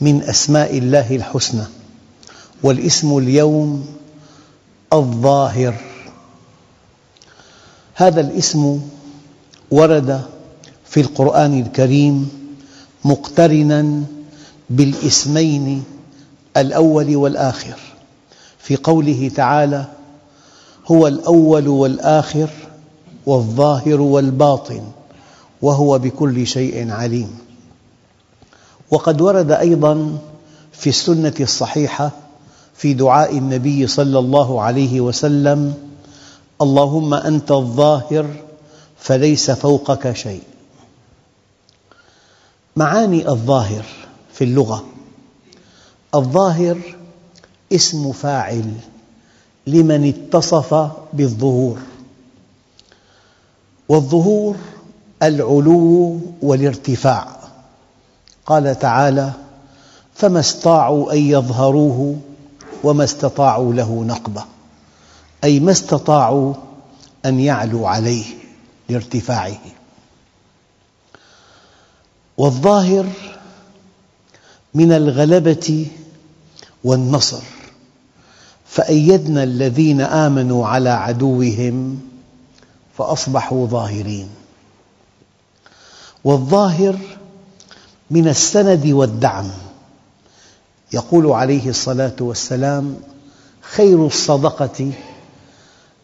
من أسماء الله الحسنى والاسم اليوم الظاهر. هذا الاسم ورد في القرآن الكريم مقترنا بالاسمين الأول والآخر في قوله تعالى هو الأول والآخر والظاهر والباطن وهو بكل شيء عليم وقد ورد أيضا في السنة الصحيحة في دعاء النبي صلى الله عليه وسلم اللهم أنت الظاهر فليس فوقك شيء. معاني الظاهر في اللغة. الظاهر اسم فاعل لمن اتصف بالظهور. والظهور العلو والارتفاع. قال تعالى فما استطاعوا أن يظهروه وما استطاعوا له نقبة أي ما استطاعوا أن يعلوا عليه لارتفاعه. والظاهر من الغلبة والنصر فأيدنا الذين آمنوا على عدوهم فأصبحوا ظاهرين. والظاهر من السند والدعم. يقول عليه الصلاة والسلام خير الصدقة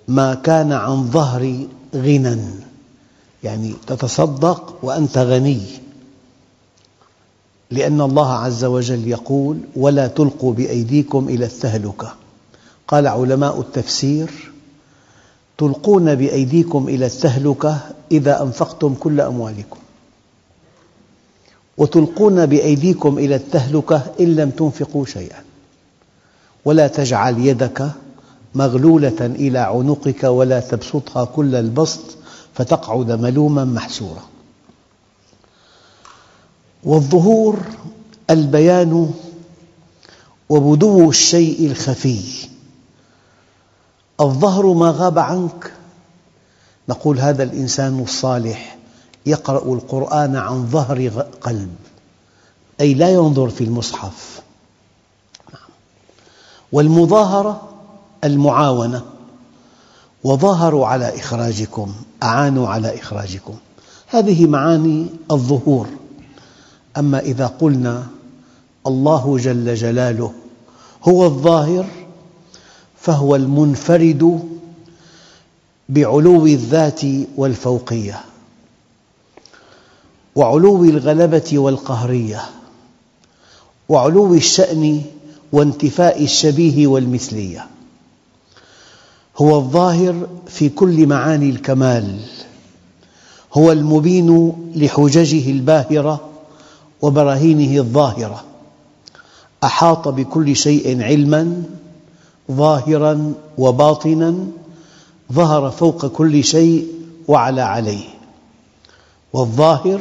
ما كان عن ظهر غنى. يعني تتصدق وأنت غني. لأن الله عز وجل يقول ولا تلقوا بأيديكم إلى التهلكة. قال علماء التفسير تلقون بأيديكم إلى التهلكة إذا أنفقتم كل أموالكم. وتلقون بأيديكم إلى التهلكة إن لم تنفقوا شيئا. ولا تجعل يدك مغلولة إلى عنقك ولا تبسطها كل البسط فتقعد ملوما محسورا والظهور البيان وبدو الشيء الخفي. الظهر ما غاب عنك. نقول هذا الإنسان الصالح. يقرأ القرآن عن ظهر قلب أي لا ينظر في المصحف. والمظاهرة المعاونة وظاهروا على إخراجكم أعانوا على إخراجكم. هذه معاني الظهور. أما إذا قلنا الله جل جلاله هو الظاهر فهو المنفرد بعلو الذات والفوقية. وعلو الغلبة والقهرية وعلو الشأن وانتفاء الشبيه والمثلية. هو الظاهر في كل معاني الكمال هو المبين لحججه الباهرة وبراهينه الظاهرة. أحاط بكل شيء علماً ظاهراً وباطناً ظهر فوق كل شيء وعلى عليه. والظاهر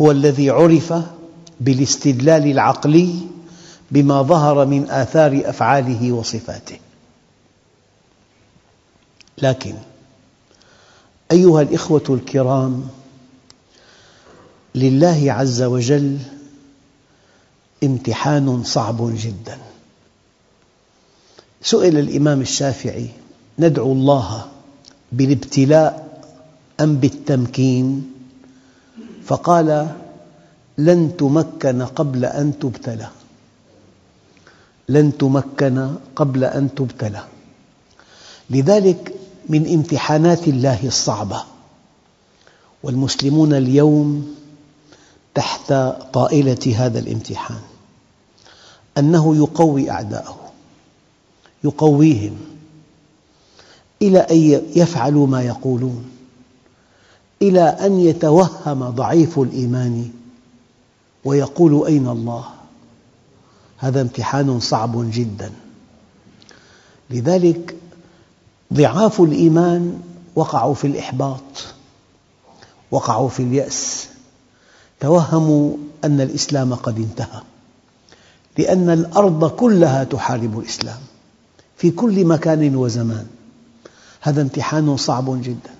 هو الذي عرف بالاستدلال العقلي بما ظهر من آثار أفعاله وصفاته. لكن أيها الإخوة الكرام لله عز وجل امتحان صعب جدا. سئل الإمام الشافعي ندعو الله بالابتلاء أم بالتمكين؟ فقال لن تمكن قبل أن تبتلى. لن تمكن قبل أن تبتلى. لذلك من امتحانات الله الصعبة. والمسلمون اليوم تحت طائلة هذا الامتحان. أنه يقوي أعداءه. يقويهم. إلى أن يفعلوا ما يقولون. إلى أن يتوهم ضعيف الإيمان ويقول أين الله؟ هذا امتحان صعب جدا. لذلك ضعاف الإيمان وقعوا في الإحباط وقعوا في اليأس. توهموا أن الإسلام قد انتهى لأن الأرض كلها تحارب الإسلام في كل مكان وزمان. هذا امتحان صعب جدا.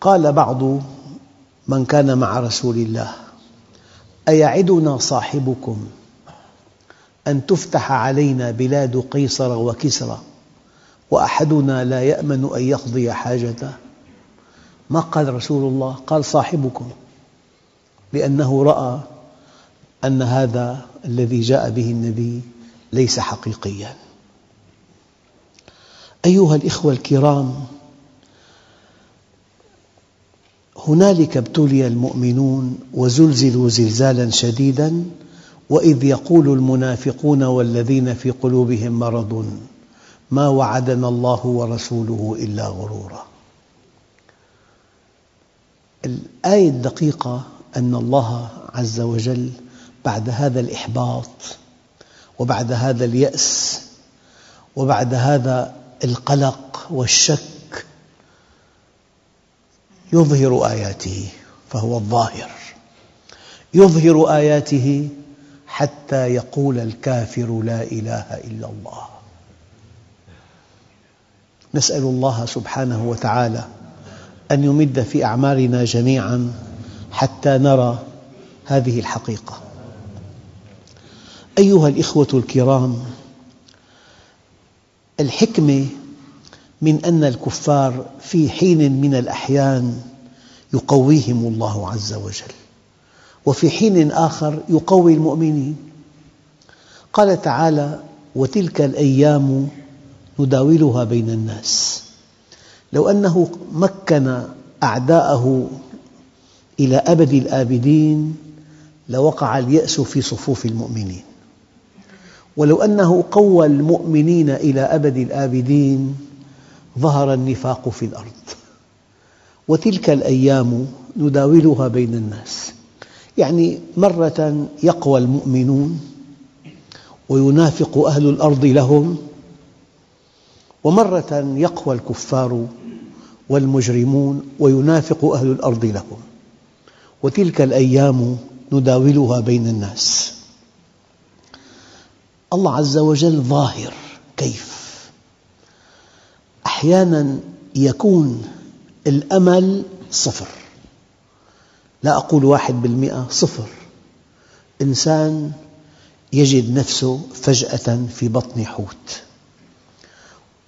قال بعض من كان مع رسول الله أيعدنا صاحبكم أن تفتح علينا بلاد قيصر وكسرى وأحدنا لا يأمن أن يقضي حاجته؟ ما قال رسول الله؟ قال صاحبكم لأنه رأى أن هذا الذي جاء به النبي ليس حقيقياً. أيها الأخوة الكرام هنالك ابتلي المؤمنون وزلزلوا زلزالا شديدا وإذ يقول المنافقون والذين في قلوبهم مرض ما وعدنا الله ورسوله إلا غرورا. الآية الدقيقة أن الله عز وجل بعد هذا الإحباط وبعد هذا اليأس وبعد هذا القلق والشك يظهر آياته فهو الظاهر. يظهر آياته حتى يقول الكافر لا إله إلا الله. نسأل الله سبحانه وتعالى أن يمد في أعمارنا جميعاً حتى نرى هذه الحقيقة. أيها الأخوة الكرام الحكمة من أن الكفار في حين من الأحيان يقويهم الله عز وجل. وفي حين آخر يقوي المؤمنين. قال تعالى وتلك الأيام نداولها بين الناس لو أنه مكن أعداءه إلى أبد الآبدين لوقع اليأس في صفوف المؤمنين. ولو أنه قوى المؤمنين إلى أبد الآبدين ظهر النفاق في الأرض. وتلك الأيام نداولها بين الناس. يعني مرة يقوى المؤمنون وينافق أهل الأرض لهم ومرة يقوى الكفار والمجرمون وينافق أهل الأرض لهم. وتلك الأيام نداولها بين الناس. الله عز وجل ظاهر كيف؟ أحياناً يكون الأمل صفر. لا أقول واحد بالمئة صفر. إنسان يجد نفسه فجأة في بطن حوت.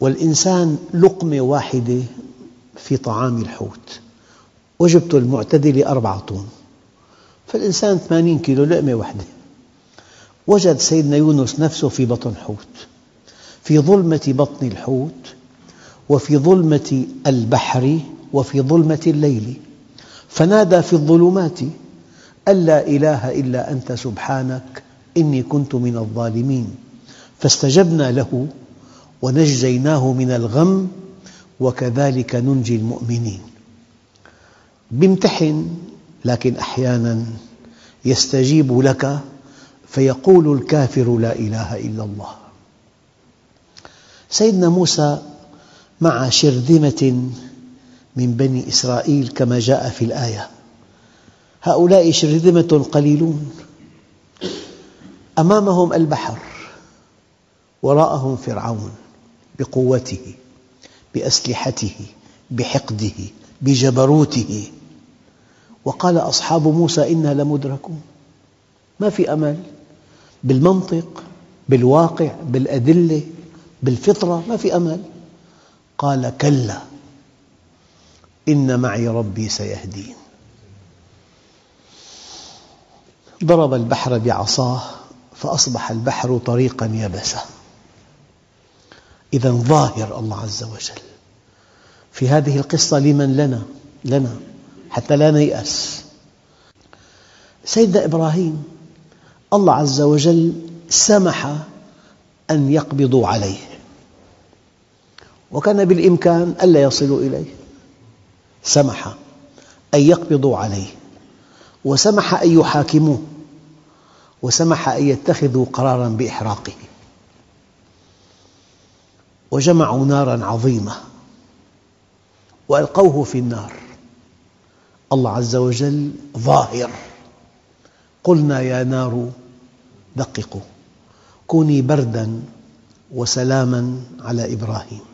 والإنسان لقمة واحدة في طعام الحوت. وجبته المعتدلة أربعة طن. فالإنسان ثمانين كيلو لقمة واحدة. وجد سيدنا يونس نفسه في بطن حوت. في ظلمة بطن الحوت. وفي ظلمة البحر وفي ظلمة الليل. فنادى في الظلمات أن لا إله إلا أنت سبحانك إني كنت من الظالمين. فاستجبنا له ونجيناه من الغم وكذلك ننجي المؤمنين. بامتحن لكن أحياناً يستجيب لك فيقول الكافر لا إله إلا الله. سيدنا موسى مع شرذمة من بني إسرائيل كما جاء في الآية. هؤلاء شرذمة قليلون. أمامهم البحر وراءهم فرعون بقوته بأسلحته بحقده بجبروته. وقال أصحاب موسى إنا لمدركون. ما في أمل. بالمنطق بالواقع بالأدلة بالفطرة ما في أمل. قال كلا إن معي ربي سيهدين. ضرب البحر بعصاه فأصبح البحر طريقا يبسا. إذا ظاهر الله عز وجل. في هذه القصة لمن؟ لنا لنا حتى لا نيأس. سيدنا إبراهيم الله عز وجل سمح أن يقبضوا عليه. وكان بالإمكان ألا يصلوا إليه. سمح أن يقبضوا عليه وسمح أن يحاكموه وسمح أن يتخذوا قراراً بإحراقه. وجمعوا ناراً عظيمة وألقوه في النار. الله عز وجل ظاهر. قلنا يا نار دققوا كوني برداً وسلاماً على إبراهيم.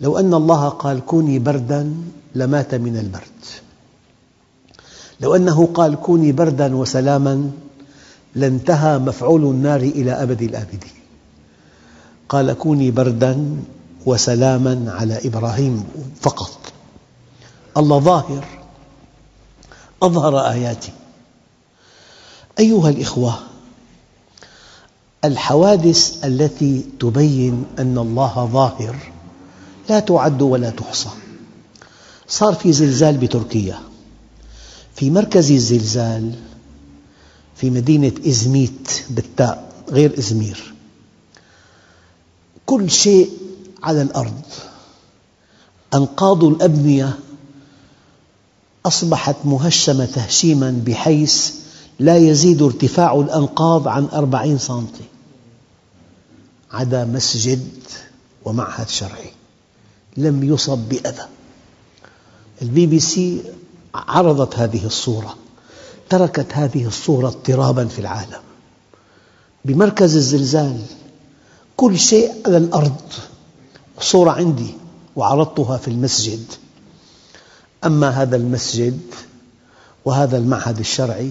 لو أن الله قال كوني برداً لمات من البرد. لو أنه قال كوني برداً وسلاماً لانتهى مفعول النار إلى أبد الآبدين. قال كوني برداً وسلاماً على إبراهيم فقط. الله ظاهر أظهر آياته أيها الإخوة الحوادث التي تبين أن الله ظاهر لا تعد ولا تحصى. صار في زلزال بتركيا. في مركز الزلزال في مدينة إزميت بالتاء غير إزمير. كل شيء على الأرض. أنقاض الأبنية أصبحت مهشمة تهشيماً بحيث لا يزيد ارتفاع الأنقاض عن أربعين سنتي. عدا مسجد ومعهد شرعي. لم يصب بأذى. البي بي سي عرضت هذه الصورة تركت هذه الصورة اضطراباً في العالم. بمركز الزلزال كل شيء على الأرض صورة عندي وعرضتها في المسجد. أما هذا المسجد وهذا المعهد الشرعي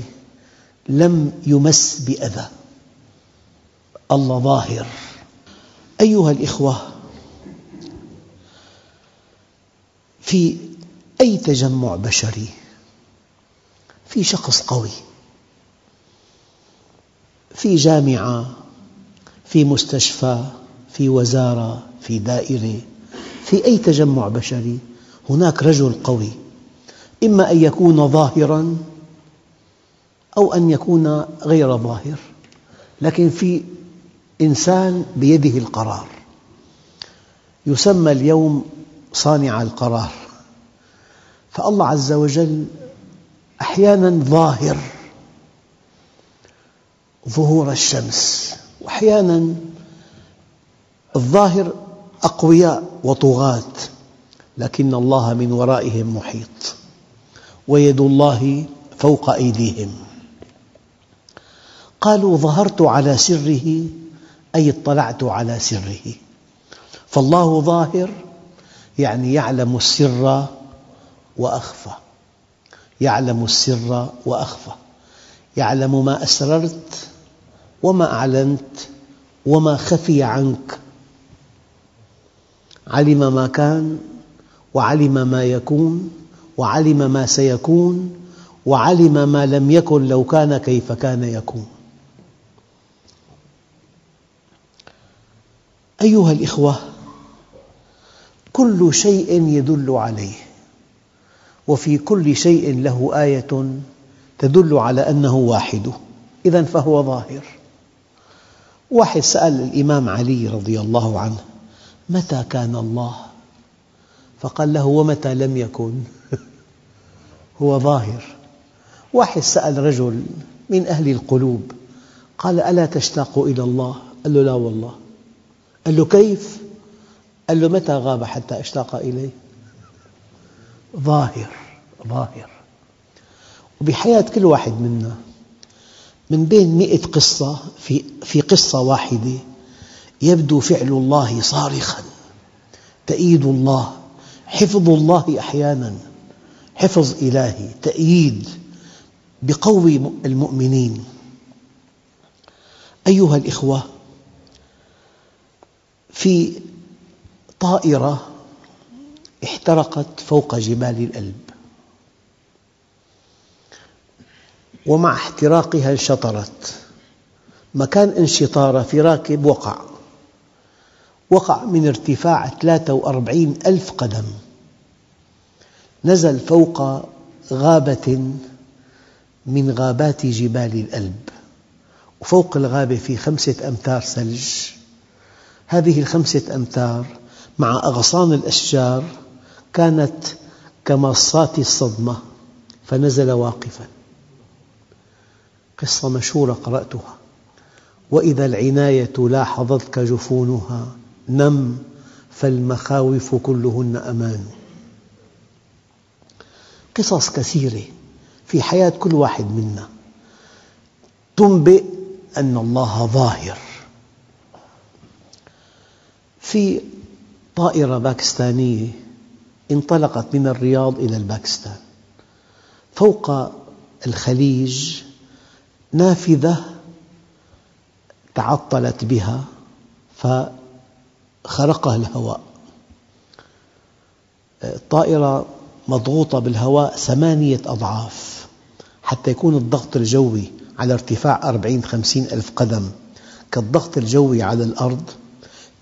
لم يمس بأذى. الله ظاهر. أيها الإخوة في أي تجمع بشري. في شخص قوي في جامعة في مستشفى في وزارة في دائرة في أي تجمع بشري هناك رجل قوي. إما أن يكون ظاهراً أو أن يكون غير ظاهر لكن في إنسان بيده القرار. يسمى اليوم صانع القرار. فالله عز وجل أحياناً ظاهر ظهور الشمس وأحياناً الظاهر أقوياء وطغاة لكن الله من ورائهم محيط ويد الله فوق أيديهم. قالوا ظهرت على سره أي اطلعت على سره. فالله ظاهر يعني يعلم السر وأخفى. يعلم السر وأخفى. يعلم ما أسررت وما أعلنت وما خفي عنك. علم ما كان وعلم ما يكون وعلم ما سيكون وعلم ما لم يكن لو كان كيف كان يكون. أيها الأخوة كل شيء يدل عليه وفي كل شيء له آية تدل على أنه واحد إذا فهو ظاهر واحد سأل الإمام علي رضي الله عنه متى كان الله؟ فقال له ومتى لم يكن؟ هو ظاهر واحد سأل رجل من أهل القلوب قال ألا تشتاق إلى الله؟ قال له لا والله قال له كيف؟ قال له متى غاب حتى أشتاق إليه؟ ظاهر ظاهر. وبحياة كل واحد منا من بين مئة قصة في, في قصة واحدة يبدو فعل الله صارخا. تأييد الله حفظ الله أحيانا. حفظ إلهي تأييد بقوي المؤمنين. أيها الإخوة في طائرة احترقت فوق جبال الألب. ومع احتراقها انشطرت. مكان انشطارها في راكب وقع وقع من ارتفاع 43 ألف قدم. نزل فوق غابة من غابات جبال الألب. وفوق الغابة في خمسة أمتار ثلج. هذه الخمسة أمتار مع أغصان الأشجار كانت كمصات الصدمة فنزل واقفاً. قصة مشهورة قرأتها. وإذا العناية لاحظتك جفونها نم فالمخاوف كلهن أمان. قصص كثيرة في حياة كل واحد منا. تنبئ أن الله ظاهر. في طائرة باكستانية انطلقت من الرياض إلى الباكستان. فوق الخليج نافذة تعطلت بها فخرقها الهواء. الطائرة مضغوطة بالهواء ثمانية أضعاف حتى يكون الضغط الجوي على ارتفاع أربعين خمسين ألف قدم. كالضغط الجوي على الأرض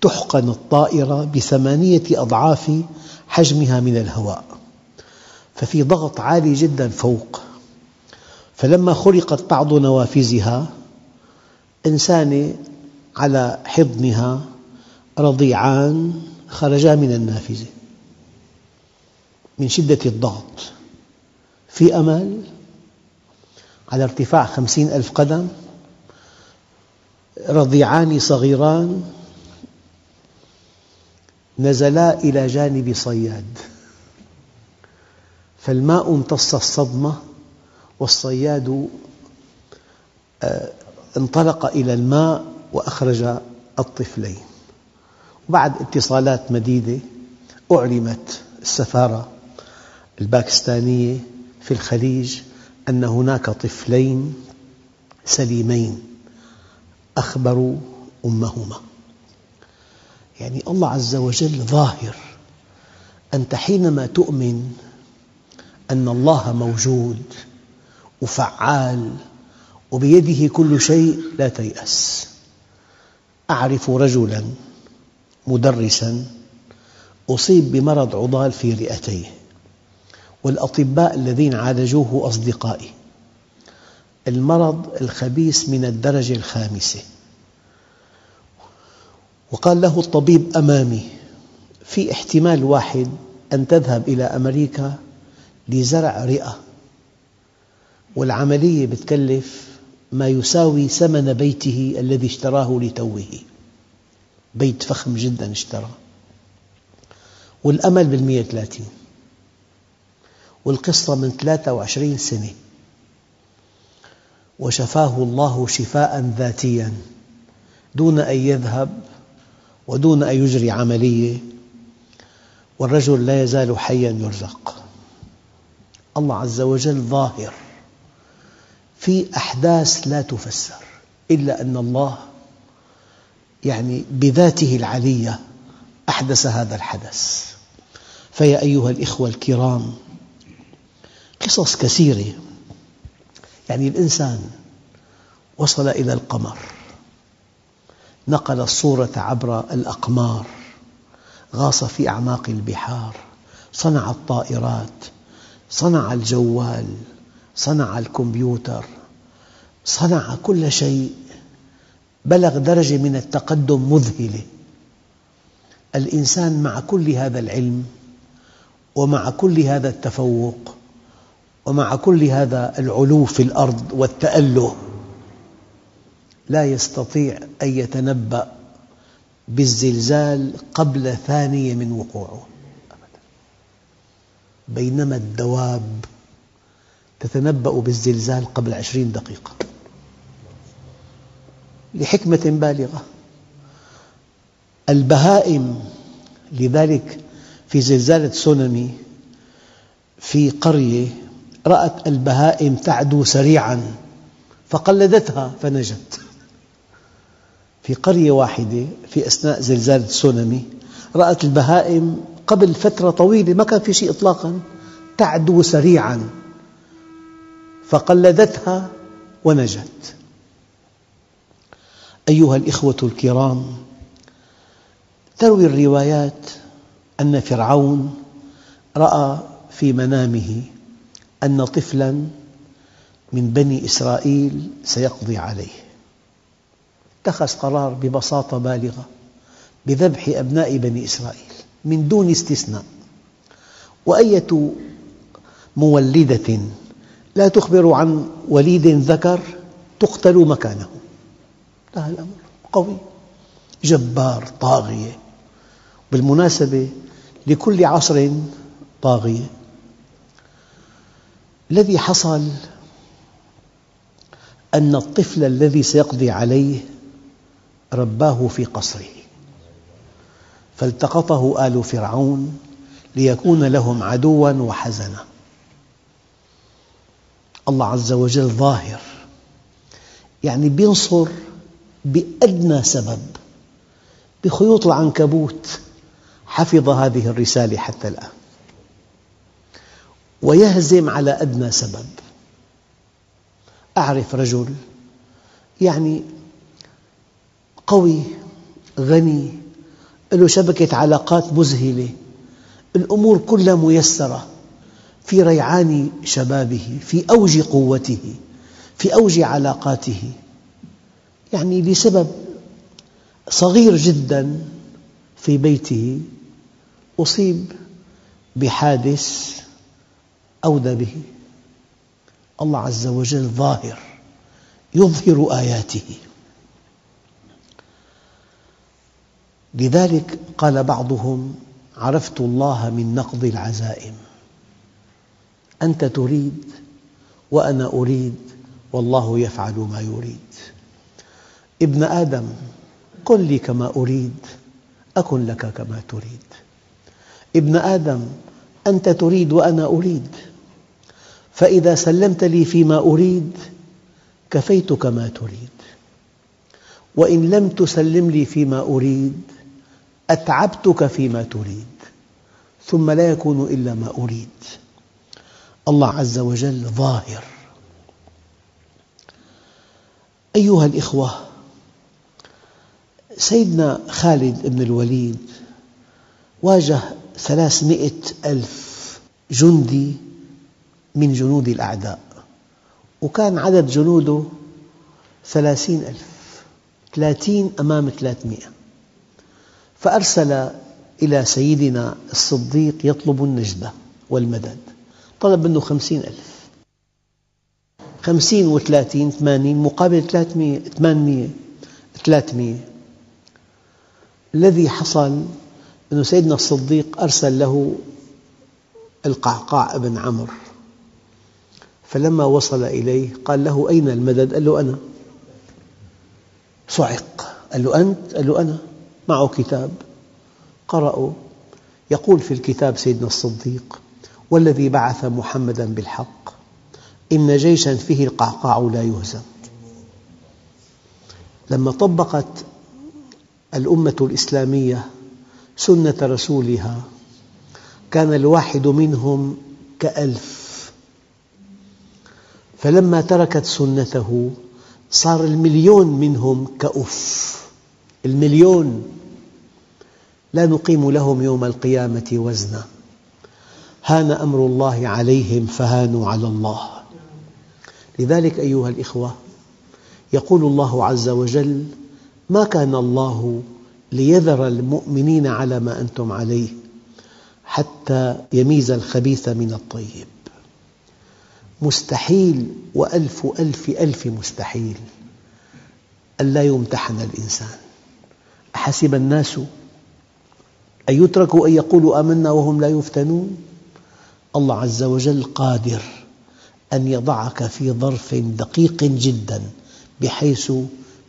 تحقن الطائرة بثمانية أضعاف حجمها من الهواء ففي ضغط عالي جدا فوق. فلما خرقت بعض نوافذها إنسان على حضنها رضيعان خرجا من النافذة. من شدة الضغط. في أمل على ارتفاع خمسين ألف قدم. رضيعان صغيران. نزلا إلى جانب صياد. فالماء امتص الصدمة والصياد آه، انطلق إلى الماء وأخرج الطفلين. بعد اتصالات مديدة أعلمت السفارة الباكستانية في الخليج أن هناك طفلين سليمين أخبروا أمهما. يعني الله عز وجل ظاهر أنت حينما تؤمن أن الله موجود وفعال وبيده كل شيء لا تيأس. أعرف رجلاً مدرساً أصيب بمرض عضال في رئتيه والأطباء الذين عالجوه أصدقائي المرض الخبيث من الدرجة الخامسة. وقال له الطبيب أمامي في احتمال واحد أن تذهب إلى أمريكا لزرع رئة. والعملية تكلف ما يساوي ثمن بيته الذي اشتراه لتوه. بيت فخم جدا اشترى والأمل بالمئة ثلاثين والقصة من 23 سنة. وشفاه الله شفاء ذاتيا دون أن يذهب ودون أن يجري عملية والرجل لا يزال حيا يرزق. الله عز وجل ظاهر. في أحداث لا تفسر إلا أن الله يعني بذاته العلية أحدث هذا الحدث. فيا أيها الإخوة الكرام قصص كثيرة. يعني الإنسان وصل إلى القمر. نقل الصورة عبر الأقمار غاص في أعماق البحار صنع الطائرات صنع الجوال صنع الكمبيوتر صنع كل شيء بلغ درجة من التقدم مذهلة. الإنسان مع كل هذا العلم ومع كل هذا التفوق ومع كل هذا العلو في الأرض والتأله لا يستطيع أن يتنبأ بالزلزال قبل ثانية من وقوعه. بينما الدواب تتنبأ بالزلزال قبل عشرين دقيقة. لحكمة بالغة. البهائم لذلك في زلزال تسونامي في قرية رأت البهائم تعدو سريعاً فقلدتها فنجت. في قرية واحدة في أثناء زلزال تسونامي رأت البهائم قبل فترة طويلة ما كان في شيء إطلاقاً تعدو سريعاً فقلدتها ونجت. أيها الإخوة الكرام تروي الروايات أن فرعون رأى في منامه أن طفلاً من بني إسرائيل سيقضي عليه. اتخذ قرار ببساطة بالغة بذبح أبناء بني إسرائيل من دون استثناء. وأية مولدة لا تخبر عن وليد ذكر تقتل مكانه. انتهى الأمر قوي. جبار طاغية. بالمناسبة لكل عصر طاغية. الذي حصل أن الطفل الذي سيقضي عليه رباه في قصره. فالتقطه آل فرعون ليكون لهم عدواً وحزنا. الله عز وجل ظاهر. يعني ينصر بأدنى سبب. بخيوط العنكبوت حفظ هذه الرسالة حتى الآن. ويهزم على أدنى سبب. أعرف رجل يعني قوي غني له شبكة علاقات مذهلة. الأمور كلها ميسرة. في ريعان شبابه في أوج قوته في أوج علاقاته. يعني لسبب صغير جدا في بيته أصيب بحادث أودى به. الله عز وجل ظاهر يظهر آياته. لذلك قال بعضهم عرفت الله من نقض العزائم. أنت تريد وأنا أريد والله يفعل ما يريد. ابن آدم كن لي كما أريد أكن لك كما تريد. ابن آدم أنت تريد وأنا أريد فإذا سلمت لي فيما أريد كفيتك ما تريد. وإن لم تسلم لي فيما أريد أتعبتك فيما تريد ثم لا يكون إلا ما أريد. الله عز وجل ظاهر. أيها الإخوة سيدنا خالد بن الوليد واجه ثلاثمئة ألف جندي من جنود الأعداء وكان عدد جنوده ثلاثين ألف ثلاثين أمام ثلاثمئة فأرسل إلى سيدنا الصديق يطلب النجدة والمدد طلب منه خمسين ألف. خمسين وثلاثين ثمانين مقابل ثلاثمئة ثمانمئة ثلاثمئة الذي حصل أن سيدنا الصديق أرسل له القعقاع بن عمرو. فلما وصل إليه قال له أين المدد؟ قال له أنا. صعق. قال له أنت؟ قال له أنا. معه كتاب. قرأوا. يقول في الكتاب سيدنا الصديق والذي بعث محمدا بالحق إن جيشا فيه القعقاع لا يهزم. لما طبقت الأمة الإسلامية سنة رسولها كان الواحد منهم كألف. فلما تركت سنته صار المليون منهم كأف. المليون لا نقيم لهم يوم القيامة وزنا. هان أمر الله عليهم فهانوا على الله. لذلك أيها الإخوة يقول الله عز وجل ما كان الله ليذر المؤمنين على ما أنتم عليه حتى يميز الخبيث من الطيب. مستحيل وألف ألف ألف مستحيل ألا يمتحن الإنسان. أحسب الناس. أن يتركوا أن يقولوا آمنا وهم لا يفتنون؟ الله عز وجل قادر أن يضعك في ظرف دقيق جدا بحيث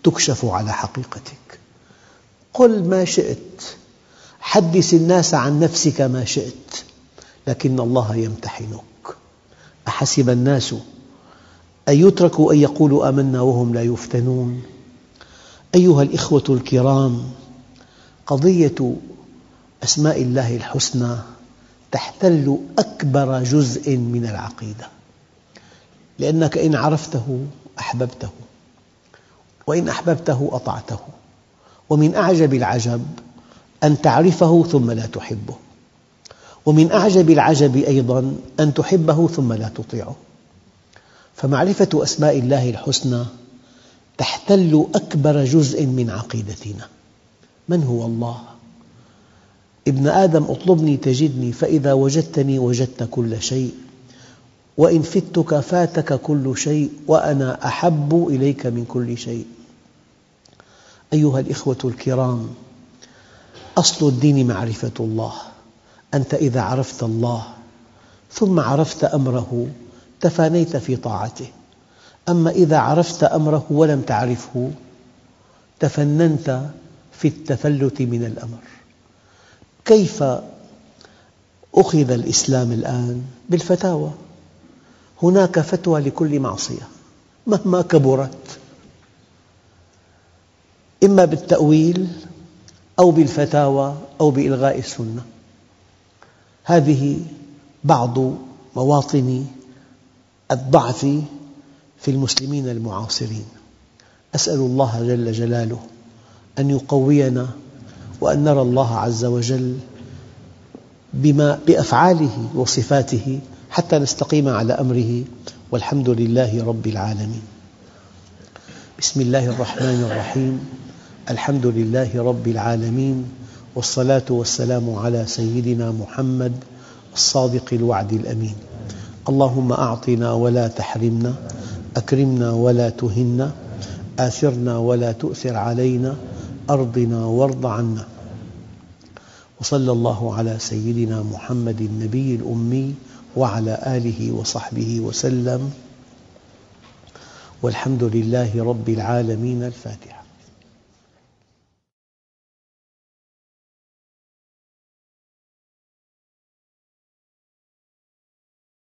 تكشف على حقيقتك. قل ما شئت. حدث الناس عن نفسك ما شئت لكن الله يمتحنك. أحسب الناس. أن يتركوا أن يقولوا آمنا وهم لا يفتنون؟ أيها الإخوة الكرام قضية أسماء الله الحسنى تحتل أكبر جزء من العقيدة. لأنك إن عرفته أحببته وإن أحببته أطعته ومن أعجب العجب أن تعرفه ثم لا تحبه ومن أعجب العجب أيضا أن تحبه ثم لا تطيعه. فمعرفة أسماء الله الحسنى تحتل أكبر جزء من عقيدتنا. من هو الله؟ ابن آدم اطلبني تجدني فإذا وجدتني وجدت كل شيء. وإن فتك فاتك كل شيء وأنا أحب إليك من كل شيء. أيها الإخوة الكرام أصل الدين معرفة الله. أنت إذا عرفت الله ثم عرفت أمره تفانيت في طاعته. أما إذا عرفت أمره ولم تعرفه تفننت في التفلت من الأمر. كيف أخذ الإسلام الآن؟ بالفتاوى. هناك فتوى لكل معصية مهما كبرت. إما بالتأويل أو بالفتاوى أو بإلغاء السنة. هذه بعض مواطن الضعف في المسلمين المعاصرين. أسأل الله جل جلاله أن يقوينا وأن نرى الله عز وجل بما بأفعاله وصفاته حتى نستقيم على أمره والحمد لله رب العالمين. بسم الله الرحمن الرحيم. الحمد لله رب العالمين والصلاة والسلام على سيدنا محمد الصادق الوعد الأمين. اللهم أعطنا ولا تحرمنا أكرمنا ولا تهنا آثرنا ولا تؤثر علينا أرضنا وارض عنا. وصلى الله على سيدنا محمد النبي الأمي وعلى آله وصحبه وسلم. والحمد لله رب العالمين الفاتحة